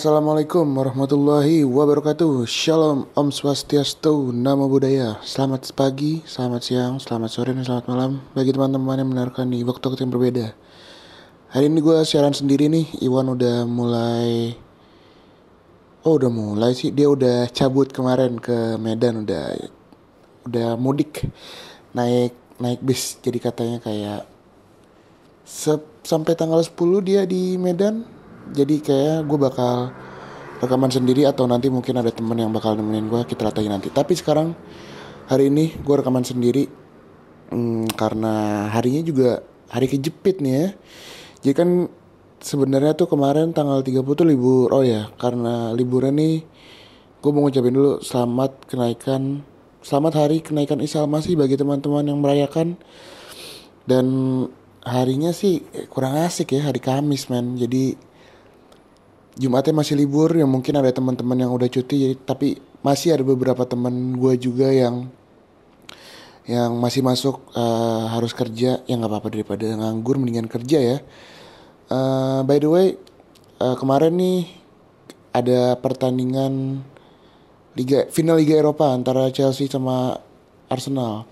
Assalamualaikum warahmatullahi wabarakatuh. Shalom, Om Swastiastu, Namo Buddhaya. Selamat pagi, selamat siang, selamat sore, dan selamat malam Bagi teman-teman yang mendengarkan di waktu-waktu yang berbeda. Hari ini gue siaran sendiri nih. Iwan udah mulai Oh udah mulai sih. Dia udah cabut kemarin ke Medan Udah udah mudik. Naik naik bis. Jadi katanya kayak Sampai tanggal 10 dia di Medan jadi kayak gue bakal rekaman sendiri atau nanti mungkin ada temen yang bakal nemenin gue kita latihin nanti. Tapi sekarang hari ini gue rekaman sendiri hmm, karena harinya juga hari kejepit nih ya. Jadi kan sebenarnya tuh kemarin tanggal 30 tuh libur. Oh ya karena liburan nih gue mau ngucapin dulu selamat kenaikan selamat hari kenaikan Isa masih bagi teman-teman yang merayakan. Dan harinya sih kurang asik ya hari Kamis men. Jadi Jumatnya masih libur yang mungkin ada teman-teman yang udah cuti jadi tapi masih ada beberapa teman gue juga yang yang masih masuk uh, harus kerja. Ya nggak apa-apa daripada nganggur mendingan kerja ya. Uh, by the way uh, kemarin nih ada pertandingan liga final liga Eropa antara Chelsea sama Arsenal.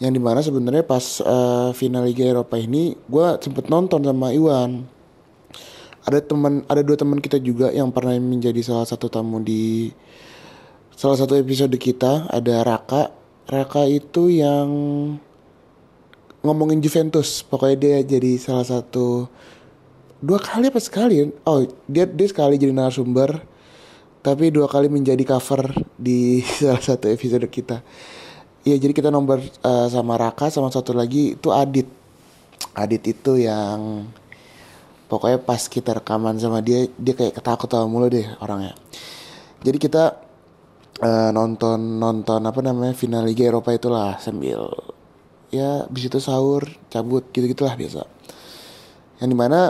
Yang di mana sebenarnya pas uh, final liga Eropa ini gue sempet nonton sama Iwan ada teman ada dua teman kita juga yang pernah menjadi salah satu tamu di salah satu episode kita. Ada Raka. Raka itu yang ngomongin Juventus. Pokoknya dia jadi salah satu dua kali apa sekali? Oh dia dia sekali jadi narasumber tapi dua kali menjadi cover di salah satu episode kita. Iya jadi kita nomor uh, sama Raka sama satu lagi itu Adit. Adit itu yang pokoknya pas kita rekaman sama dia dia kayak ketakut sama mulu deh orangnya. Jadi kita uh, nonton nonton apa namanya final Liga Eropa itulah sambil ya bis itu sahur cabut gitu gitulah biasa. Yang di mana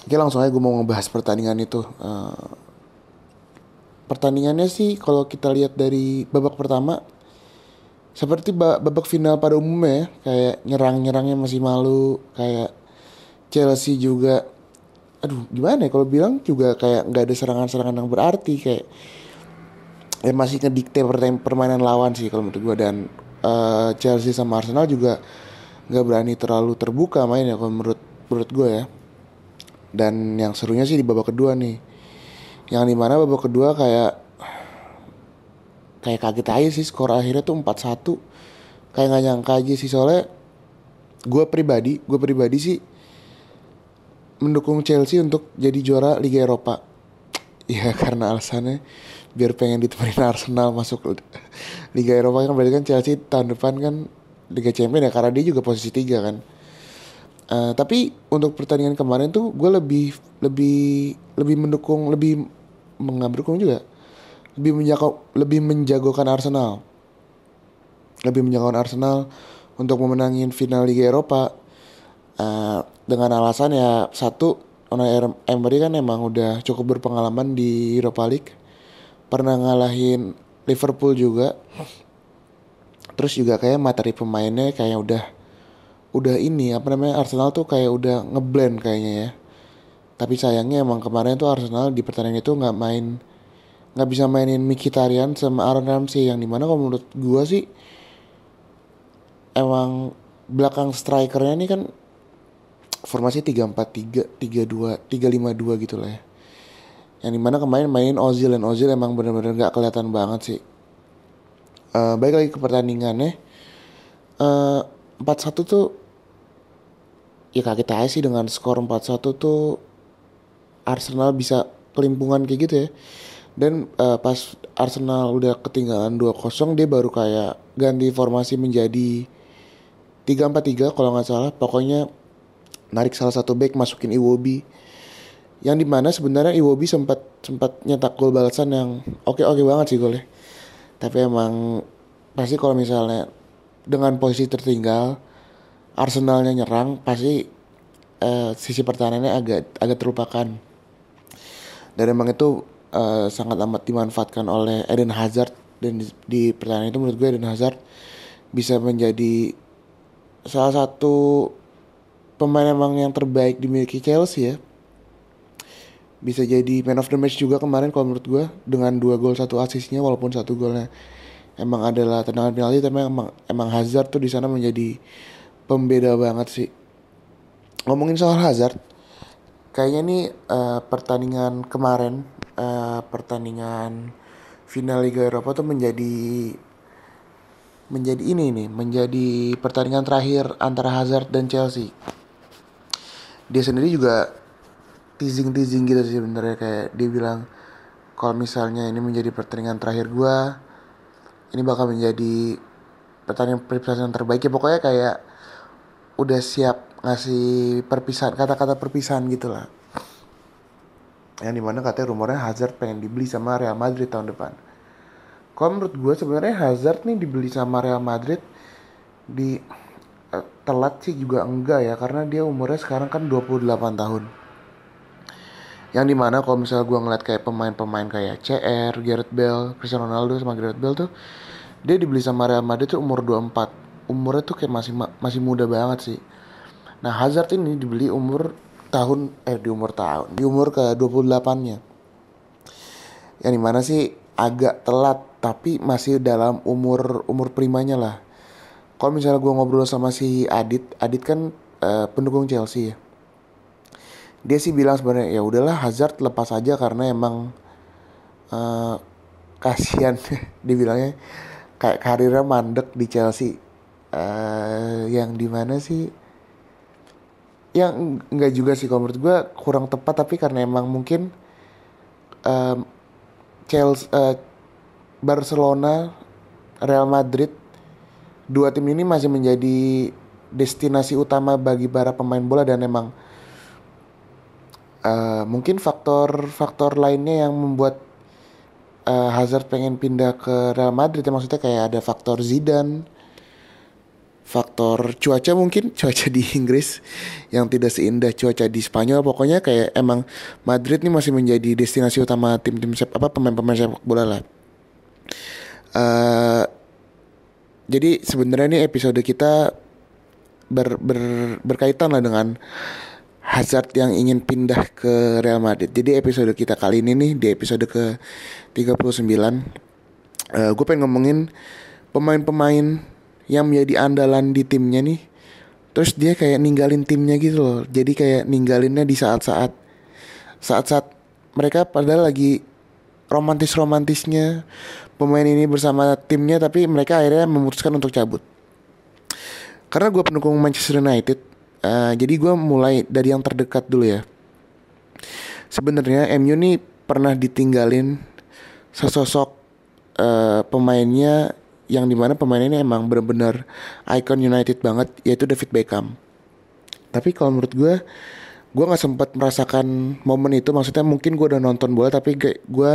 Oke langsung aja gue mau ngebahas pertandingan itu. Uh, Pertandingannya sih kalau kita lihat dari babak pertama Seperti babak final pada umumnya ya Kayak nyerang-nyerangnya masih malu Kayak Chelsea juga aduh gimana ya kalau bilang juga kayak nggak ada serangan-serangan yang berarti kayak ya masih ngedikte permainan lawan sih kalau menurut gue dan uh, Chelsea sama Arsenal juga nggak berani terlalu terbuka main ya kalau menurut menurut gue ya. Dan yang serunya sih di babak kedua nih. Yang di mana babak kedua kayak kayak kaget aja sih skor akhirnya tuh 4-1 kayak nggak nyangka aja sih soalnya gue pribadi gue pribadi sih mendukung Chelsea untuk jadi juara Liga Eropa. Ya karena alasannya biar pengen ditemenin Arsenal masuk Liga Eropa kan berarti kan Chelsea tahun depan kan Liga Champions ya karena dia juga posisi tiga kan. Uh, tapi untuk pertandingan kemarin tuh gue lebih lebih lebih mendukung lebih mengabdukung juga lebih menjago lebih menjagokan Arsenal lebih menjagokan Arsenal untuk memenangin final Liga Eropa uh, dengan alasan ya satu Unai Emery kan emang udah cukup berpengalaman di Europa League. Pernah ngalahin Liverpool juga. Terus juga kayak materi pemainnya kayak udah udah ini apa namanya Arsenal tuh kayak udah ngeblend kayaknya ya. Tapi sayangnya emang kemarin tuh Arsenal di pertandingan itu nggak main nggak bisa mainin Mkhitaryan sama Aaron Ramsey yang di mana kalau menurut gua sih emang belakang strikernya ini kan formasi 3-4-3, 3-2, 3-5-2 gitu lah ya. Yang di mana kemarin mainin Ozil dan Ozil emang bener-bener gak kelihatan banget sih. Uh, baik lagi ke pertandingannya. Uh, 4-1 tuh ya kaget aja sih dengan skor 4-1 tuh Arsenal bisa kelimpungan kayak gitu ya. Dan uh, pas Arsenal udah ketinggalan 2-0 dia baru kayak ganti formasi menjadi 3-4-3 kalau nggak salah. Pokoknya narik salah satu back masukin Iwobi. Yang di mana sebenarnya Iwobi sempat sempat nyetak gol balasan yang oke oke banget sih golnya. Tapi emang pasti kalau misalnya dengan posisi tertinggal Arsenalnya nyerang pasti uh, sisi pertahanannya agak agak terlupakan. Dan emang itu uh, sangat amat dimanfaatkan oleh Eden Hazard. Dan di, di pertandingan itu menurut gue Eden Hazard bisa menjadi salah satu pemain emang yang terbaik dimiliki Chelsea ya. Bisa jadi man of the match juga kemarin kalau menurut gue dengan dua gol satu asisnya walaupun satu golnya emang adalah tendangan penalti tapi emang emang Hazard tuh di sana menjadi pembeda banget sih. Ngomongin soal Hazard kayaknya nih uh, pertandingan kemarin uh, pertandingan final Liga Eropa tuh menjadi menjadi ini nih menjadi pertandingan terakhir antara Hazard dan Chelsea dia sendiri juga teasing teasing gitu sih sebenarnya. Kayak dia bilang kalau misalnya ini menjadi pertandingan terakhir gue ini bakal menjadi pertandingan perpisahan terbaik. Ya pokoknya kayak udah siap ngasih perpisahan kata-kata perpisahan gitu lah. Yang di mana katanya rumornya Hazard pengen dibeli sama Real Madrid tahun depan. Kalau menurut gue sebenarnya Hazard nih dibeli sama Real Madrid di telat sih juga enggak ya karena dia umurnya sekarang kan 28 tahun. Yang di mana kalau misalnya gue ngeliat kayak pemain-pemain kayak CR, Gareth Bale, Cristiano Ronaldo sama Gareth Bale tuh dia dibeli sama Real Madrid tuh umur 24 umurnya tuh kayak masih masih muda banget sih. Nah Hazard ini dibeli umur tahun eh di umur tahun di umur ke 28 nya yang di mana sih agak telat tapi masih dalam umur umur primanya lah kalau misalnya gue ngobrol sama si Adit Adit kan uh, pendukung Chelsea ya. Dia sih bilang sebenarnya ya udahlah Hazard lepas aja karena emang uh, kasihan. Dibilangnya kayak karirnya mandek di Chelsea. Uh, yang di mana sih? Yang enggak juga sih kalau menurut gue kurang tepat tapi karena emang mungkin um, Chelsea uh, Barcelona Real Madrid dua tim ini masih menjadi destinasi utama bagi para pemain bola dan emang uh, mungkin faktor-faktor lainnya yang membuat uh, Hazard pengen pindah ke Real Madrid ya maksudnya kayak ada faktor Zidane faktor cuaca mungkin cuaca di Inggris yang tidak seindah cuaca di Spanyol. Pokoknya kayak emang Madrid nih masih menjadi destinasi utama tim-tim sepak apa pemain-pemain sepak bola lah. Uh, jadi sebenarnya ini episode kita ber, ber, berkaitan lah dengan Hazard yang ingin pindah ke Real Madrid. Jadi episode kita kali ini nih di episode ke 39 uh, gue pengen ngomongin pemain-pemain yang menjadi andalan di timnya nih. Terus dia kayak ninggalin timnya gitu loh. Jadi kayak ninggalinnya di saat-saat saat-saat mereka padahal lagi romantis-romantisnya pemain ini bersama timnya tapi mereka akhirnya memutuskan untuk cabut. Karena gue pendukung Manchester United, Uh, jadi gue mulai dari yang terdekat dulu ya. Sebenarnya MU nih pernah ditinggalin sesosok uh, pemainnya yang di mana pemain ini emang benar-benar icon United banget yaitu David Beckham. Tapi kalau menurut gue, gue nggak sempat merasakan momen itu. Maksudnya mungkin gue udah nonton bola tapi gue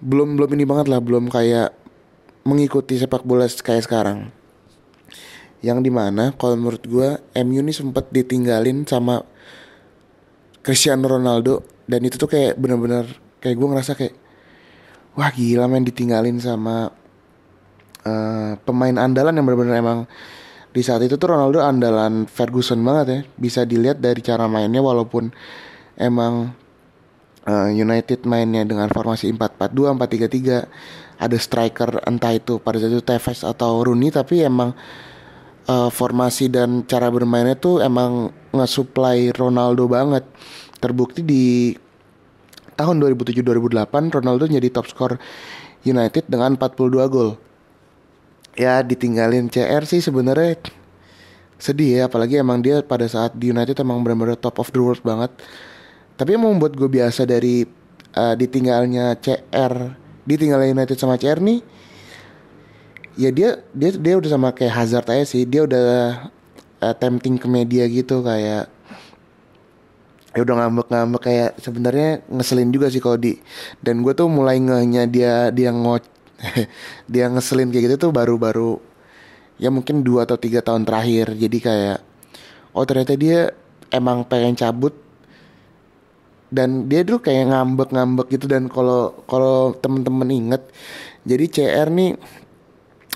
belum belum ini banget lah, belum kayak mengikuti sepak bola kayak sekarang. Yang di mana kalau menurut gue MU ini sempat ditinggalin sama Cristiano Ronaldo dan itu tuh kayak bener-bener kayak gue ngerasa kayak wah gila main ditinggalin sama uh, pemain andalan yang bener-bener emang. Di saat itu tuh Ronaldo andalan Ferguson banget ya bisa dilihat dari cara mainnya walaupun emang uh, United mainnya dengan formasi 4-4-2 4-3-3 ada striker entah itu pada saat itu Tevez atau Rooney tapi emang uh, formasi dan cara bermainnya tuh emang nge-supply Ronaldo banget. Terbukti di tahun 2007-2008 Ronaldo jadi top skor United dengan 42 gol. Ya ditinggalin CR sih sebenarnya sedih ya apalagi emang dia pada saat di United emang benar-benar top of the world banget. Tapi emang membuat gue biasa dari uh, ditinggalnya CR, ditinggalnya United sama CR nih ya dia dia dia udah sama kayak Hazard aja sih. Dia udah uh, tempting ke media gitu kayak ya udah ngambek-ngambek kayak sebenarnya ngeselin juga sih kalau dan gue tuh mulai ngehnya dia dia ngot dia ngeselin kayak gitu tuh baru-baru ya mungkin dua atau tiga tahun terakhir. Jadi kayak oh ternyata dia emang pengen cabut dan dia dulu kayak ngambek-ngambek gitu dan kalau kalau temen-temen inget jadi CR nih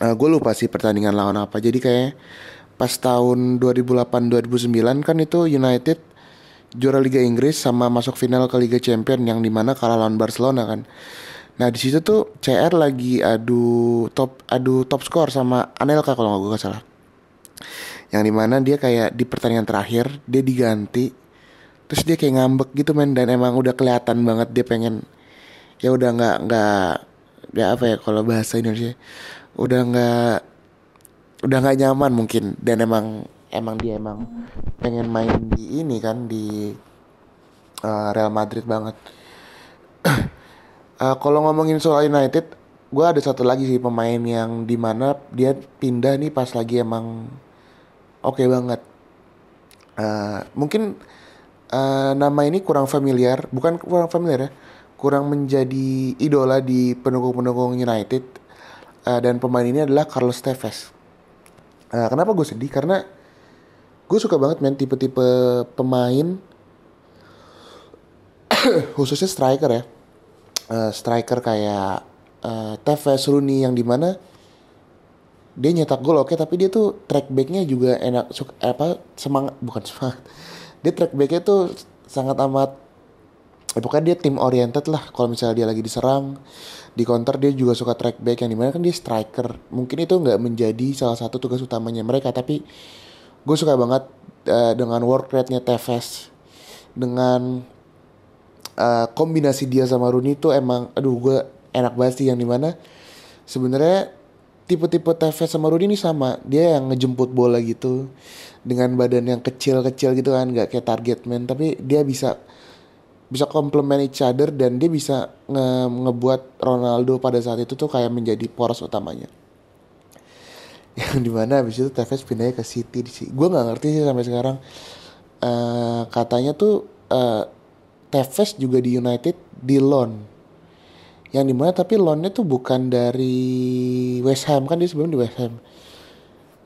uh, eh, gue lupa sih pertandingan lawan apa jadi kayak pas tahun 2008 2009 kan itu United juara Liga Inggris sama masuk final ke Liga Champion yang di mana kalah lawan Barcelona kan. Nah di situ tuh CR lagi adu top adu top skor sama Anelka kalau nggak gue salah. Yang di mana dia kayak di pertandingan terakhir dia diganti, terus dia kayak ngambek gitu men dan emang udah kelihatan banget dia pengen ya udah nggak nggak ya apa ya kalau bahasa Indonesia udah nggak udah nggak nyaman mungkin dan emang emang dia emang pengen main di ini kan di uh, Real Madrid banget. uh, kalau ngomongin soal United, gue ada satu lagi sih pemain yang di mana dia pindah nih pas lagi emang oke okay banget. Uh, mungkin uh, nama ini kurang familiar, bukan kurang familiar ya, kurang menjadi idola di pendukung-pendukung United. Uh, dan pemain ini adalah Carlos Tevez. Uh, kenapa gue sedih? Karena gue suka banget main tipe-tipe pemain khususnya striker ya uh, striker kayak uh, Tevez Rooney yang di mana dia nyetak gol oke okay, tapi dia tuh track backnya juga enak suka, apa semangat bukan semangat dia track backnya tuh sangat amat eh, pokoknya dia tim oriented lah. Kalau misalnya dia lagi diserang di counter dia juga suka track back. Yang di mana kan dia striker. Mungkin itu nggak menjadi salah satu tugas utamanya mereka tapi gue suka banget uh, dengan work rate-nya Tevez. Dengan uh, kombinasi dia sama Rooney itu emang aduh gue enak banget sih. Yang di mana sebenarnya tipe-tipe Tevez sama Rooney ini sama. Dia yang ngejemput bola gitu dengan badan yang kecil-kecil gitu kan nggak kayak target man. Tapi dia bisa bisa complement each other dan dia bisa nge ngebuat Ronaldo pada saat itu tuh kayak menjadi poros utamanya. Yang di mana abis itu Tevez pindahnya ke City di gue nggak ngerti sih sampai sekarang. Uh, katanya tuh uh, Tevez juga di United di loan. Yang di mana tapi loannya tuh bukan dari West Ham kan dia sebelum di West Ham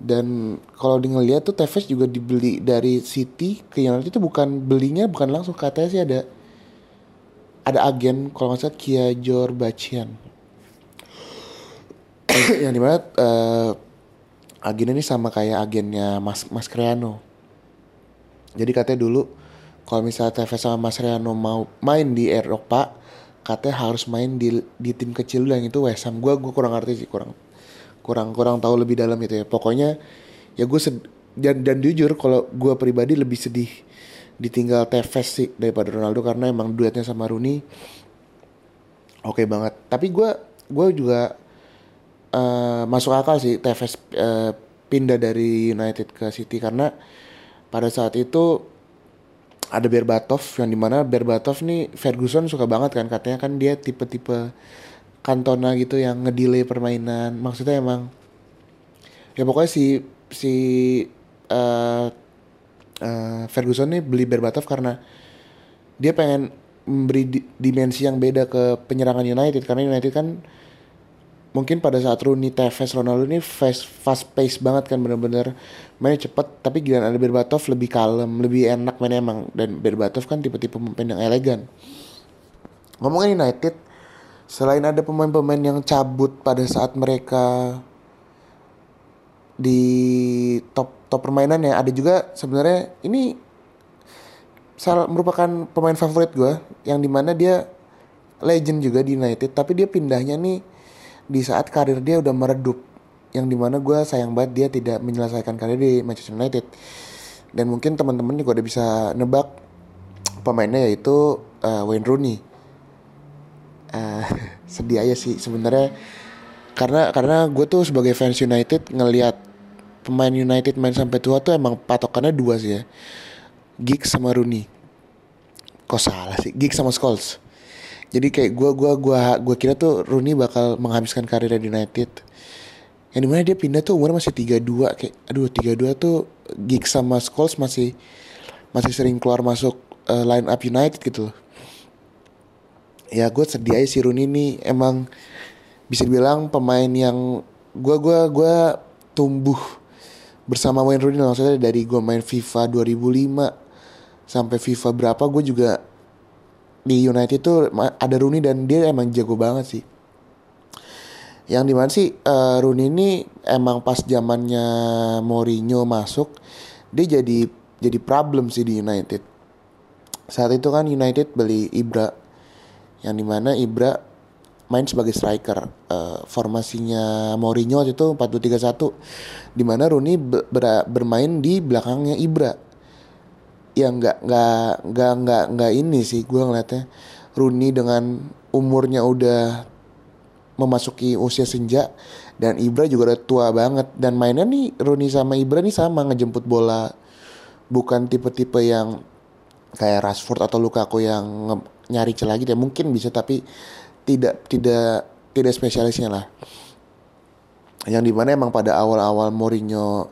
dan kalau di ngeliat tuh Tevez juga dibeli dari City ke United itu bukan belinya bukan langsung katanya sih ada ada agen kalau nggak salah Kia Bacian yang di mana uh, agen ini sama kayak agennya Mas Mas Kreano. Jadi katanya dulu kalau misalnya Tevez sama Mas Kreano mau main di Eropa, katanya harus main di di tim kecil yang itu West Ham. Gue gue kurang ngerti sih kurang kurang kurang tahu lebih dalam itu ya. Pokoknya ya gue dan dan jujur kalau gue pribadi lebih sedih ditinggal Tevez sih daripada Ronaldo karena emang duetnya sama Rooney oke okay banget. Tapi gue gue juga uh, masuk akal sih Tevez uh, pindah dari United ke City karena pada saat itu ada Berbatov yang di mana Berbatov nih Ferguson suka banget kan katanya kan dia tipe-tipe Cantona gitu yang ngedelay permainan. Maksudnya emang ya pokoknya si si uh, uh, Ferguson nih beli Berbatov karena dia pengen memberi di dimensi yang beda ke penyerangan United. Karena United kan mungkin pada saat Rooney, Tevez, Ronaldo ini fast, fast pace banget kan bener-bener mainnya cepet. Tapi giliran ada Berbatov lebih kalem lebih enak mainnya emang. Dan Berbatov kan tipe-tipe pemain yang elegan. Ngomongin United selain ada pemain-pemain yang cabut pada saat mereka di top top permainannya ada juga sebenarnya ini salah merupakan pemain favorit gue yang di mana dia legend juga di United tapi dia pindahnya nih di saat karir dia udah meredup yang di mana gue sayang banget dia tidak menyelesaikan karir di Manchester United. Dan mungkin teman-teman juga udah bisa nebak pemainnya yaitu uh, Wayne Rooney uh, sedih aja sih sebenarnya. Karena karena gue tuh sebagai fans United ngelihat pemain United main sampai tua tuh emang patokannya dua sih ya. Giggs sama Rooney. Kok salah sih? Giggs sama Scholes. Jadi kayak gue gua gua gua kira tuh Rooney bakal menghabiskan karirnya di United. Yang di mana dia pindah tuh umurnya masih 32 kayak aduh 32 tuh Giggs sama Scholes masih masih sering keluar masuk uh, line up United gitu loh ya gue sedih aja si Rooney ini emang bisa dibilang pemain yang gue gua gua tumbuh bersama Wayne Rooney maksudnya dari gue main FIFA 2005 sampai FIFA berapa gue juga di United tuh ada Rooney dan dia emang jago banget sih. Yang di mana sih uh, Rooney ini emang pas zamannya Mourinho masuk dia jadi jadi problem sih di United. saat itu kan United beli Ibra yang di mana Ibra main sebagai striker. Uh, formasinya Mourinho waktu itu 4-2-3-1 di mana Rooney ber bermain di belakangnya Ibra. Yang nggak nggak nggak nggak nggak ini sih gue ngeliatnya. Rooney dengan umurnya udah memasuki usia senja dan Ibra juga udah tua banget. Dan mainnya nih Rooney sama Ibra nih sama ngejemput bola. Bukan tipe-tipe yang kayak Rashford atau Lukaku yang nyari celah gitu ya mungkin bisa tapi tidak tidak tidak spesialisnya lah yang di mana emang pada awal-awal Mourinho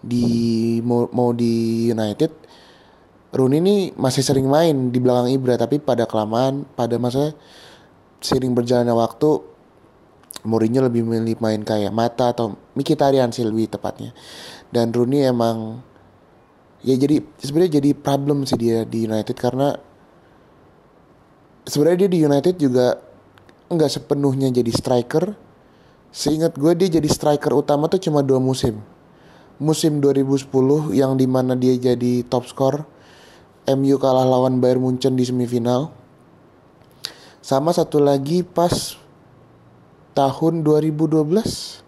di mau, mau di United Rooney ini masih sering main di belakang Ibra tapi pada kelamaan pada masa sering berjalannya waktu Mourinho lebih memilih main kayak Mata atau Mkhitaryan sih lebih tepatnya. Dan Rooney emang ya jadi sebenarnya jadi problem sih dia di United karena sebenarnya dia di United juga nggak sepenuhnya jadi striker. Seingat gue dia jadi striker utama tuh cuma dua musim. Musim 2010 yang di mana dia jadi top score. MU kalah lawan Bayern Munchen di semifinal. Sama satu lagi pas tahun 2012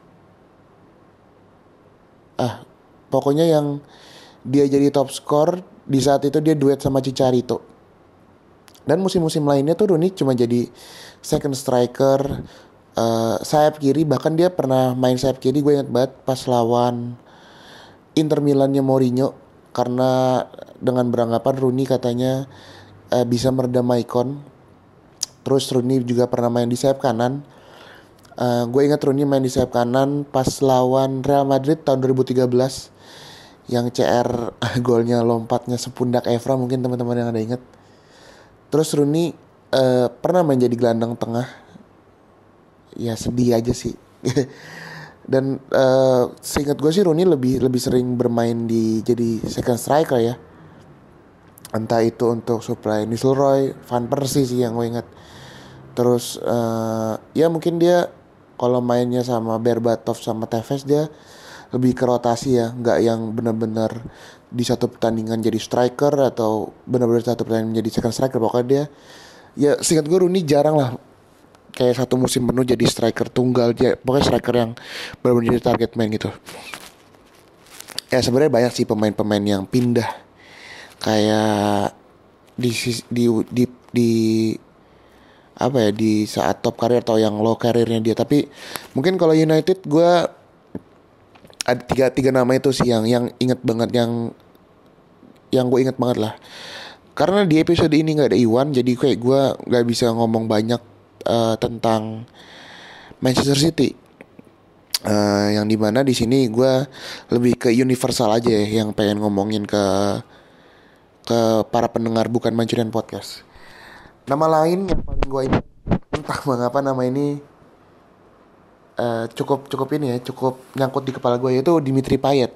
ah pokoknya yang dia jadi top skor di saat itu dia duet sama Cicarito dan musim-musim lainnya tuh Rooney cuma jadi second striker uh, sayap kiri. Bahkan dia pernah main sayap kiri gue inget banget pas lawan Inter Milannya Mourinho. Karena dengan beranggapan Rooney katanya uh, bisa meredam Maicon. Terus Rooney juga pernah main di sayap kanan. Uh, gue ingat Rooney main di sayap kanan pas lawan Real Madrid tahun 2013 yang CR golnya lompatnya sepundak Evra mungkin teman-teman yang ada inget. Terus Rooney uh, pernah main jadi gelandang tengah. Ya sedih aja sih. Dan uh, seingat gue sih Rooney lebih lebih sering bermain di jadi second striker ya. Entah itu untuk supply Nistelrooy, Van Persie sih yang gue ingat. Terus uh, ya mungkin dia kalau mainnya sama Berbatov sama Tevez dia lebih ke rotasi ya nggak yang benar-benar di satu pertandingan jadi striker atau benar-benar satu pertandingan jadi second striker pokoknya dia ya singkat gue Rooney jarang lah kayak satu musim penuh jadi striker tunggal dia pokoknya striker yang benar-benar jadi target main gitu. Ya sebenarnya banyak sih pemain-pemain yang pindah. Kayak di di di, di apa ya di saat top karir atau yang low karirnya dia. Tapi mungkin kalau United gue ada tiga tiga nama itu sih yang yang inget banget yang yang gue inget banget lah. Karena di episode ini nggak ada Iwan jadi kayak gue nggak bisa ngomong banyak uh, tentang Manchester City. Uh, yang di mana di sini gue lebih ke universal aja ya, yang pengen ngomongin ke ke para pendengar bukan Manchurian Podcast. Nama lain yang paling gue ini entah mengapa nama ini uh, cukup cukup ini ya cukup nyangkut di kepala gue yaitu Dimitri Payet.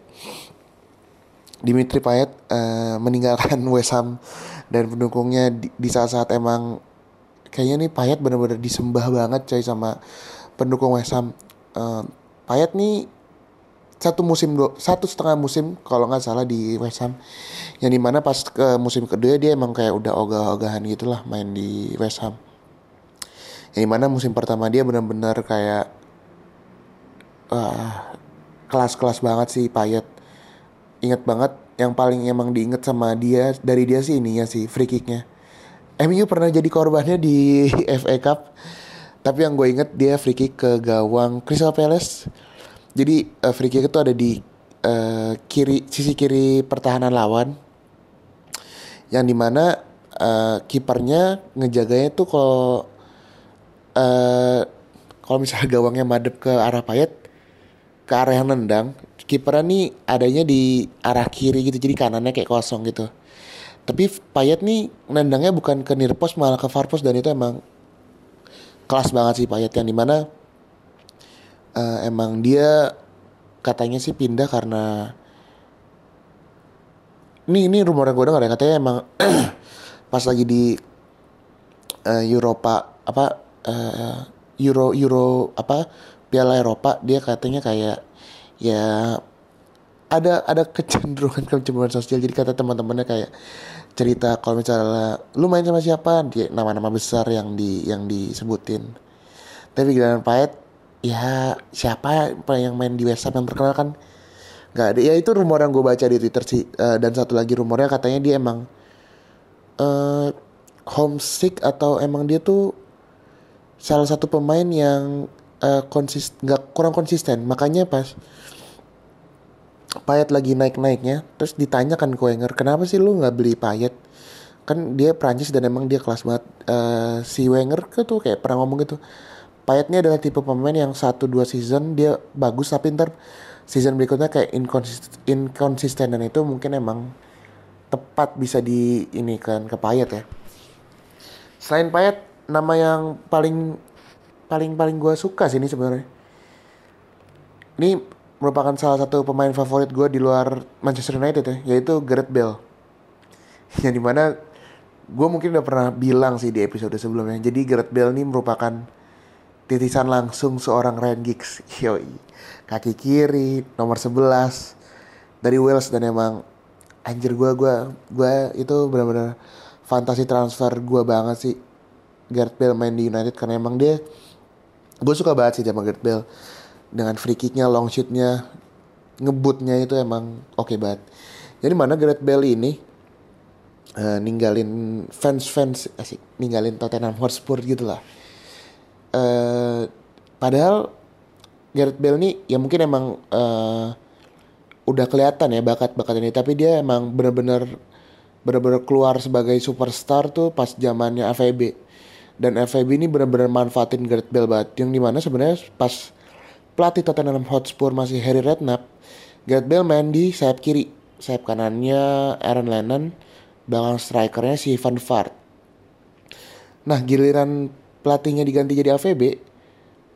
Dimitri Payet uh, meninggalkan West Ham dan pendukungnya di, di saat-saat emang kayaknya nih Payet bener-bener disembah banget coy sama pendukung West Ham. Uh, Payet nih satu musim satu setengah musim kalau nggak salah di West Ham yang di mana pas ke musim kedua dia emang kayak udah ogah-ogahan gitulah main di West Ham yang di mana musim pertama dia benar-benar kayak uh, kelas-kelas banget sih Payet. Inget banget yang paling emang diinget sama dia dari dia sih ininya sih free kicknya. MU pernah jadi korbannya di FA Cup. Tapi yang gue inget dia free kick ke gawang Crystal Palace. Jadi uh, free kick itu ada di uh, kiri sisi kiri pertahanan lawan. Yang di mana uh, kipernya ngejaganya tuh kalau uh, kalau misalnya gawangnya madep ke arah payet ke arah yang nendang, kipernya nih adanya di arah kiri gitu jadi kanannya kayak kosong gitu. Tapi Payet nih nendangnya bukan ke near post malah ke far post dan itu emang kelas banget sih Payet yang di mana uh, emang dia katanya sih pindah karena ini ini rumor yang gue dengar ya katanya emang pas lagi di uh, Eropa apa uh, Euro Euro apa Piala Eropa dia katanya kayak ya ada ada kecenderungan kecenderungan sosial. Jadi kata teman-temannya kayak cerita kalau misalnya lu main sama siapa? Dia nama-nama besar yang di yang disebutin. Tapi Giliran Payet ya siapa yang main di Ham yang terkenal kan? Nggak ada. Ya itu rumor yang gue baca di Twitter sih. Uh, dan satu lagi rumornya katanya dia emang uh, homesick atau emang dia tuh salah satu pemain yang uh, konsist nggak kurang konsisten. Makanya pas Payet lagi naik-naiknya terus ditanyakan ke Wenger kenapa sih lu nggak beli Payet? Kan dia Prancis dan emang dia kelas banget. Uh, si Wenger ke tuh kayak pernah ngomong gitu Payet ini adalah tipe pemain yang satu dua season dia bagus tapi ntar season berikutnya kayak inkonsisten, inkonsisten dan itu mungkin emang tepat bisa di ini kan ke Payet ya. Selain Payet nama yang paling paling paling gue suka sih ini sebenarnya. Ini merupakan salah satu pemain favorit gue di luar Manchester United ya, yaitu Gareth Bale. Yang di mana gue mungkin udah pernah bilang sih di episode sebelumnya. Jadi Gareth Bale ini merupakan titisan langsung seorang Ryan Giggs. Yoi. Kaki kiri, nomor 11 dari Wales dan emang anjir gue gue gue itu benar-benar fantasi transfer gue banget sih Gareth Bale main di United karena emang dia gue suka banget sih sama Gareth Bale dengan free kicknya, long shootnya, ngebutnya itu emang oke okay banget. Jadi mana Gareth Bale ini uh, ninggalin fans-fans asik ninggalin Tottenham Hotspur gitu lah. Uh, padahal Gareth Bale ini ya mungkin emang uh, udah kelihatan ya bakat-bakat ini tapi dia emang bener-bener bener-bener keluar sebagai superstar tuh pas zamannya FAB dan FAB ini bener-bener manfaatin Gareth Bale banget yang di mana sebenarnya pas pelatih Tottenham Hotspur masih Harry Redknapp, Gareth Bale main di sayap kiri, sayap kanannya Aaron Lennon, belakang strikernya si Van Vaart. Nah giliran pelatihnya diganti jadi AVB, uh,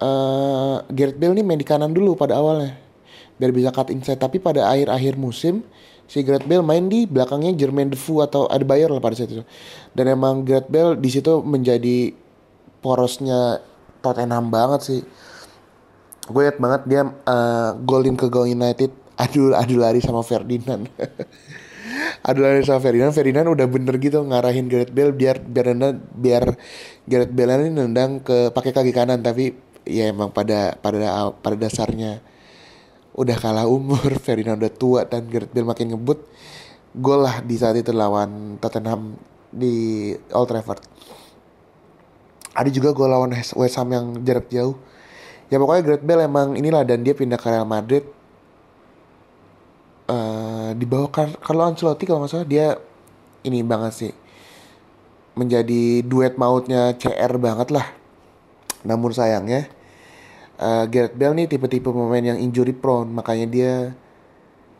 eh, Gareth Bale nih main di kanan dulu pada awalnya, biar bisa cut inside. Tapi pada akhir-akhir musim, si Gareth Bale main di belakangnya Jermaine Defoe atau Adebayor lah pada saat itu. Dan emang Gareth Bale di situ menjadi porosnya Tottenham banget sih. Gue liat banget dia uh, golin ke Go United. Adu adu lari sama Ferdinand. Adu lari sama Ferdinand. Ferdinand udah bener gitu ngarahin Gareth Bale biar biar biar Gareth Bale ini nendang ke pakai kaki kanan. Tapi ya emang pada pada pada dasarnya udah kalah umur Ferdinand udah tua dan Gareth Bale makin ngebut gol lah di saat itu lawan Tottenham di Old Trafford. Ada juga gol lawan West Ham yang jarak jauh. Ya pokoknya Gareth Bale emang inilah dan dia pindah ke Real Madrid. Uh, di bawah kalau Ancelotti kalau nggak salah dia ini banget sih. Menjadi duet mautnya CR banget lah. Namun sayangnya uh, Gareth Bale nih tipe-tipe pemain yang injury prone makanya dia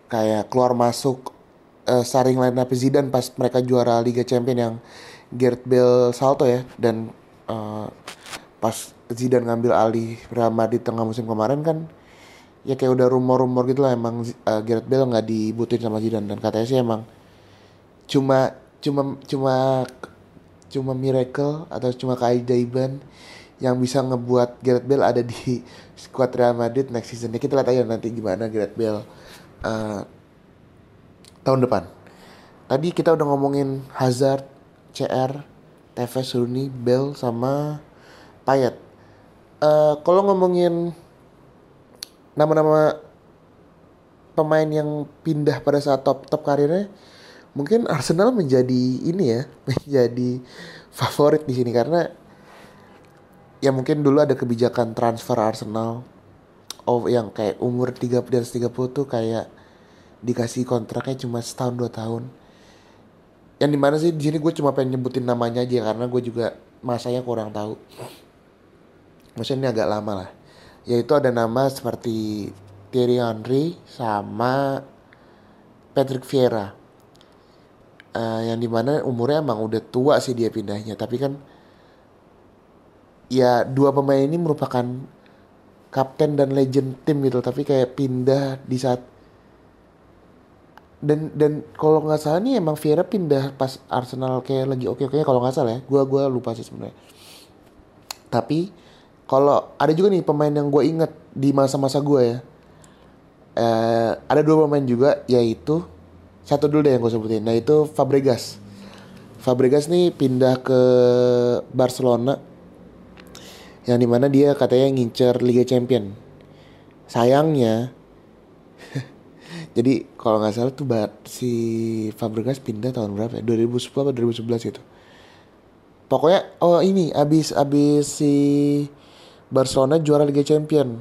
kayak keluar masuk uh, saring lain tapi Zidane pas mereka juara Liga Champions yang Gareth Bale salto ya. Dan uh, pas Zidane ngambil alih Real Madrid tengah musim kemarin kan ya kayak udah rumor-rumor gitu lah emang uh, Gareth Bale nggak dibutuhin sama Zidane. Dan katanya sih emang cuma cuma cuma cuma miracle atau cuma keajaiban yang bisa ngebuat Gareth Bale ada di squad Real Madrid next season. Ya kita lihat aja nanti gimana Gareth Bale uh, tahun depan. Tadi kita udah ngomongin Hazard, CR, Tevez, Rooney, Bale sama Payet uh, kalau ngomongin nama-nama pemain yang pindah pada saat top top karirnya mungkin Arsenal menjadi ini ya menjadi favorit di sini karena ya mungkin dulu ada kebijakan transfer Arsenal. Oh yang kayak umur 30 dan 30 tuh kayak dikasih kontraknya cuma setahun dua tahun. Yang di mana sih di sini gue cuma pengen nyebutin namanya aja karena gue juga masanya kurang tahu. Maksudnya ini agak lama lah. Yaitu ada nama seperti Thierry Henry sama Patrick Vieira. Uh, yang di mana umurnya emang udah tua sih dia pindahnya. Tapi kan ya dua pemain ini merupakan kapten dan legend tim gitu tapi kayak pindah di saat dan dan kalau nggak salah nih emang Vieira pindah pas Arsenal kayak lagi oke oke kalau nggak salah ya. Gue gua lupa sih sebenarnya. Tapi kalau ada juga nih pemain yang gue inget di masa-masa gue ya. Uh, ada dua pemain juga yaitu satu dulu deh yang gue sebutin nah itu Fabregas. Fabregas nih pindah ke Barcelona yang di mana dia katanya ngincer Liga Champion. Sayangnya jadi kalau nggak salah tuh si Fabregas pindah tahun berapa ya? 2010 atau 2011 gitu. Pokoknya oh ini abis abis si Barcelona juara Liga Champion.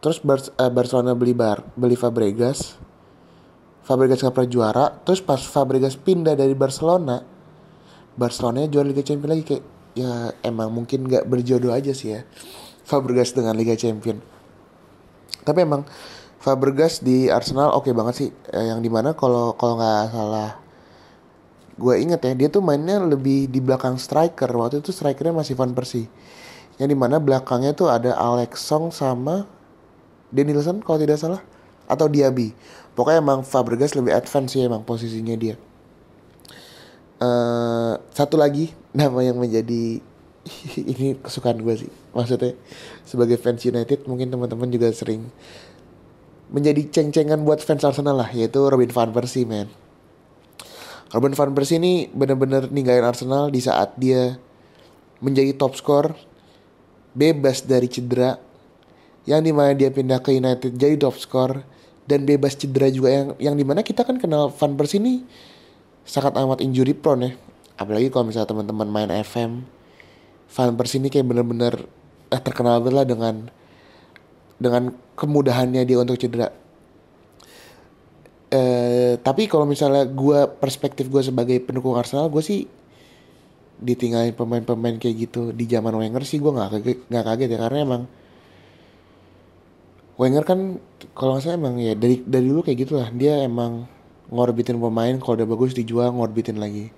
Terus Bar uh, Barcelona beli bar beli Fabregas. Fabregas nggak pernah juara. Terus pas Fabregas pindah dari Barcelona Barcelona juara Liga Champion lagi kayak ya emang mungkin nggak berjodoh aja sih ya. Fabregas dengan Liga Champion. Tapi emang Fabregas di Arsenal oke okay banget sih. Eh, yang di mana kalau kalau nggak salah gue inget ya dia tuh mainnya lebih di belakang striker. Waktu itu strikernya masih Van Persie. Yang di mana belakangnya tuh ada Alex Song sama Denilson kalau tidak salah atau Diaby. Pokoknya emang Fabregas lebih advance sih emang posisinya dia uh, satu lagi nama yang menjadi ini kesukaan gue sih. Maksudnya sebagai fans United mungkin teman-teman juga sering menjadi ceng-cengan buat fans Arsenal lah yaitu Robin van Persie man. Robin van Persie ini bener-bener ninggalin Arsenal di saat dia menjadi top skor bebas dari cedera yang di mana dia pindah ke United jadi top skor dan bebas cedera juga yang yang di mana kita kan kenal Van Persie ini sangat amat injury prone ya. Apalagi kalau misalnya teman-teman main FM Van Persie ini kayak bener-bener eh, terkenal banget lah dengan dengan kemudahannya dia untuk cedera. Eh, tapi kalau misalnya gue perspektif gue sebagai pendukung Arsenal gue sih ditinggalin pemain-pemain kayak gitu. Di zaman Wenger sih gue nggak kaget nggak kaget ya karena emang Wenger kan kalau nggak emang ya dari dari dulu kayak gitulah. Dia emang ngorbitin pemain kalau udah bagus dijual ngorbitin lagi.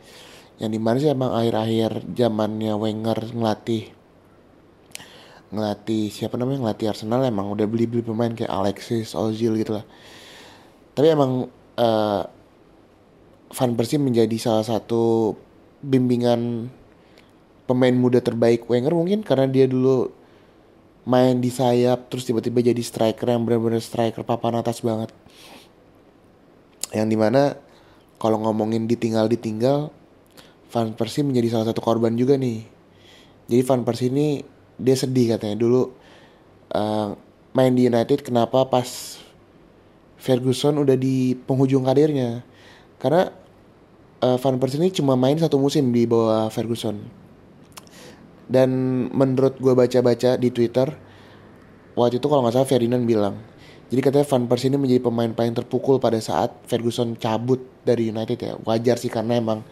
Yang di mana sih emang akhir-akhir zamannya Wenger ngelatih ngelatih siapa namanya ngelatih Arsenal emang udah beli beli pemain kayak Alexis Ozil gitu lah. Tapi emang uh, Van Persie menjadi salah satu bimbingan pemain muda terbaik Wenger mungkin karena dia dulu main di sayap terus tiba-tiba jadi striker yang benar-benar striker papan atas banget yang di mana kalau ngomongin ditinggal ditinggal Van Persie menjadi salah satu korban juga nih. Jadi Van Persie ini dia sedih katanya. Dulu uh, main di United kenapa pas Ferguson udah di penghujung karirnya? Karena uh, Van Persie ini cuma main satu musim di bawah Ferguson. Dan menurut gue baca-baca di Twitter waktu itu kalau nggak salah Ferdinand bilang jadi katanya Van Persie ini menjadi pemain paling terpukul pada saat Ferguson cabut dari United ya. Wajar sih karena emang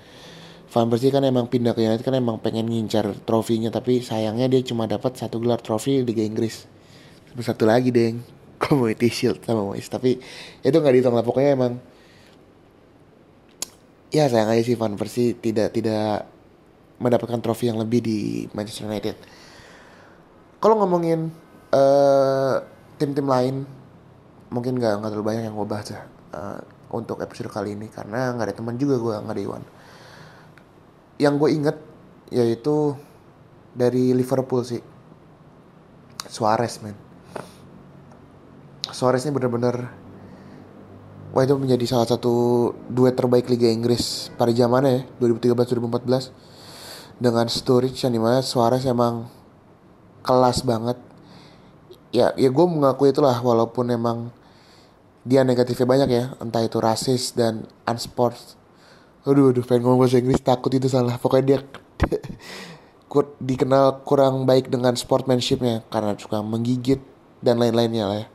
Van Persie kan emang pindah ke United kan emang pengen ngincar trofinya. Tapi sayangnya dia cuma dapat satu gelar trofi Liga Inggris. Satu lagi deh Community Shield sama Moyes. Tapi itu nggak dihitung lah. Pokoknya emang ya sayang aja sih Van Persie tidak tidak mendapatkan trofi yang lebih di Manchester United. Kalau ngomongin uh, tim-tim lain, mungkin nggak nggak terlalu banyak yang gue bahas ya uh, untuk episode kali ini karena nggak ada teman juga gue nggak ada Iwan. Yang gue inget yaitu dari Liverpool sih, Suarez men. Suarez ini bener-bener Wah itu menjadi salah satu duet terbaik Liga Inggris pada zamannya ya 2013-2014 dengan Sturridge yang di mana Suarez emang kelas banget ya ya gue mengakui itulah walaupun emang dia negatifnya banyak ya. Entah itu rasis dan unsport aduh aduh pengen ngomong bahasa Inggris takut itu salah. Pokoknya dia kur, dikenal kurang baik dengan sportsmanshipnya karena suka menggigit dan lain-lainnya lah ya.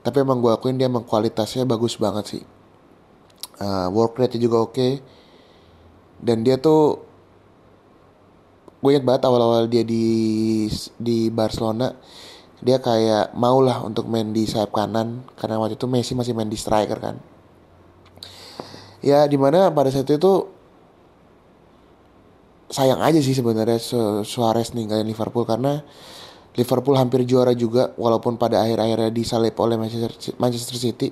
Tapi emang gue akuin dia emang kualitasnya bagus banget sih. Uh, work rate juga oke. Okay. dan dia tuh gue inget banget awal-awal dia di di Barcelona dia kayak mau lah untuk main di sayap kanan karena waktu itu Messi masih main di striker kan. Ya di mana pada saat itu sayang aja sih sebenarnya Suarez ninggalin Liverpool karena Liverpool hampir juara juga walaupun pada akhir-akhirnya disalip oleh Manchester, Manchester City.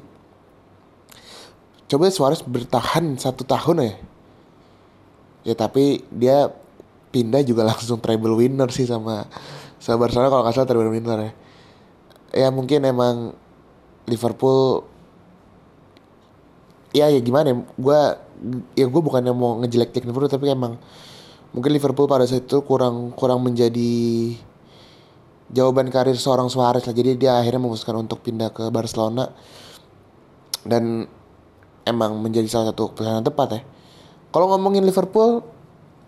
Coba Suarez bertahan satu tahun ya. Ya tapi dia pindah juga langsung treble winner sih sama sama Barcelona kalau nggak salah winner ya. Ya mungkin emang Liverpool ya ya gimana gue ya gue bukannya mau ngejelek-jelek Liverpool tapi emang mungkin Liverpool pada saat itu kurang kurang menjadi jawaban karir seorang Suarez lah. Jadi dia akhirnya memutuskan untuk pindah ke Barcelona dan emang menjadi salah satu yang tepat ya. Kalau ngomongin Liverpool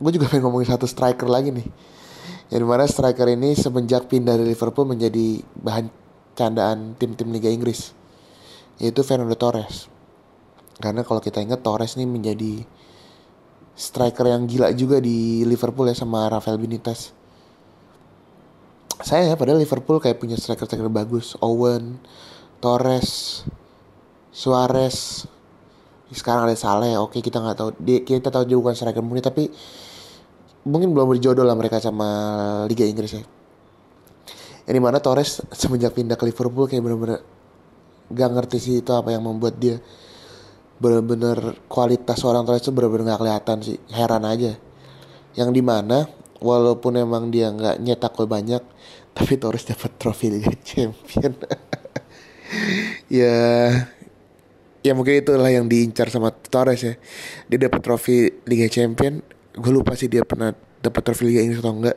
gue juga pengen ngomongin satu striker lagi nih yang di mana striker ini semenjak pindah dari Liverpool menjadi bahan candaan tim-tim Liga Inggris yaitu Fernando Torres karena kalau kita ingat Torres ini menjadi striker yang gila juga di Liverpool ya sama Rafael Benitez. Saya ya padahal Liverpool kayak punya striker-striker bagus, Owen, Torres, Suarez. Sekarang ada Saleh, oke kita nggak tahu dia kita tahu dia bukan striker murni tapi mungkin belum berjodoh lah mereka sama Liga Inggris ya. Yang di mana Torres semenjak pindah ke Liverpool kayak bener-bener gak ngerti sih itu apa yang membuat dia bener-bener kualitas orang Torres itu bener-bener gak kelihatan sih. Heran aja. Yang di mana walaupun emang dia nggak nyetak gol banyak tapi Torres dapat trofi Liga Champion. Ya ya mungkin itulah yang diincar sama Torres ya. Dia dapat trofi Liga Champion gue lupa sih dia pernah dapat trofi Liga Inggris atau enggak.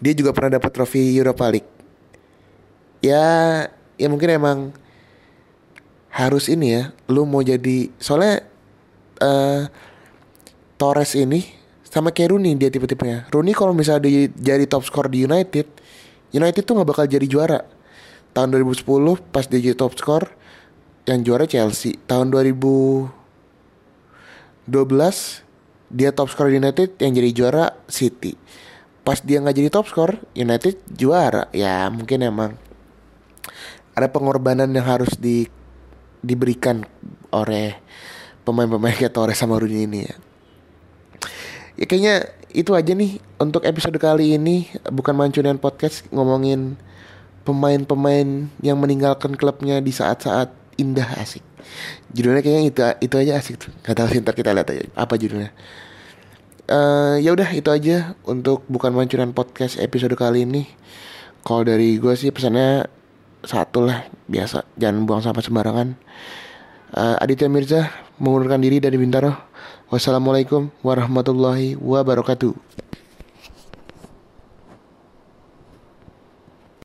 Dia juga pernah dapat trofi Europa League. Ya ya mungkin emang harus ini ya lu mau jadi soalnya uh, Torres ini sama kayak Rooney dia tipe-tipenya. Rooney kalau misalnya dia jadi top score di United United tuh nggak bakal jadi juara. Tahun 2010 pas dia jadi top score yang juara Chelsea. Tahun 2012 dia top di United yang jadi juara City pas dia nggak jadi top score United juara ya mungkin emang ada pengorbanan yang harus di diberikan oleh pemain-pemain kayak Torres sama Rooney ini ya. Ya kayaknya itu aja nih untuk episode kali ini bukan mancunian podcast ngomongin pemain-pemain yang meninggalkan klubnya di saat-saat indah asik. Judulnya kayaknya itu itu aja asik tuh. Gak tahu sih ntar kita lihat aja apa judulnya. Uh, ya udah itu aja untuk bukan mancunian podcast episode kali ini. Kalau dari gue sih pesannya satu lah biasa. Jangan buang sampah sembarangan. Uh, Aditya Mirza mengundurkan diri dari Bintaro. Wassalamualaikum warahmatullahi wabarakatuh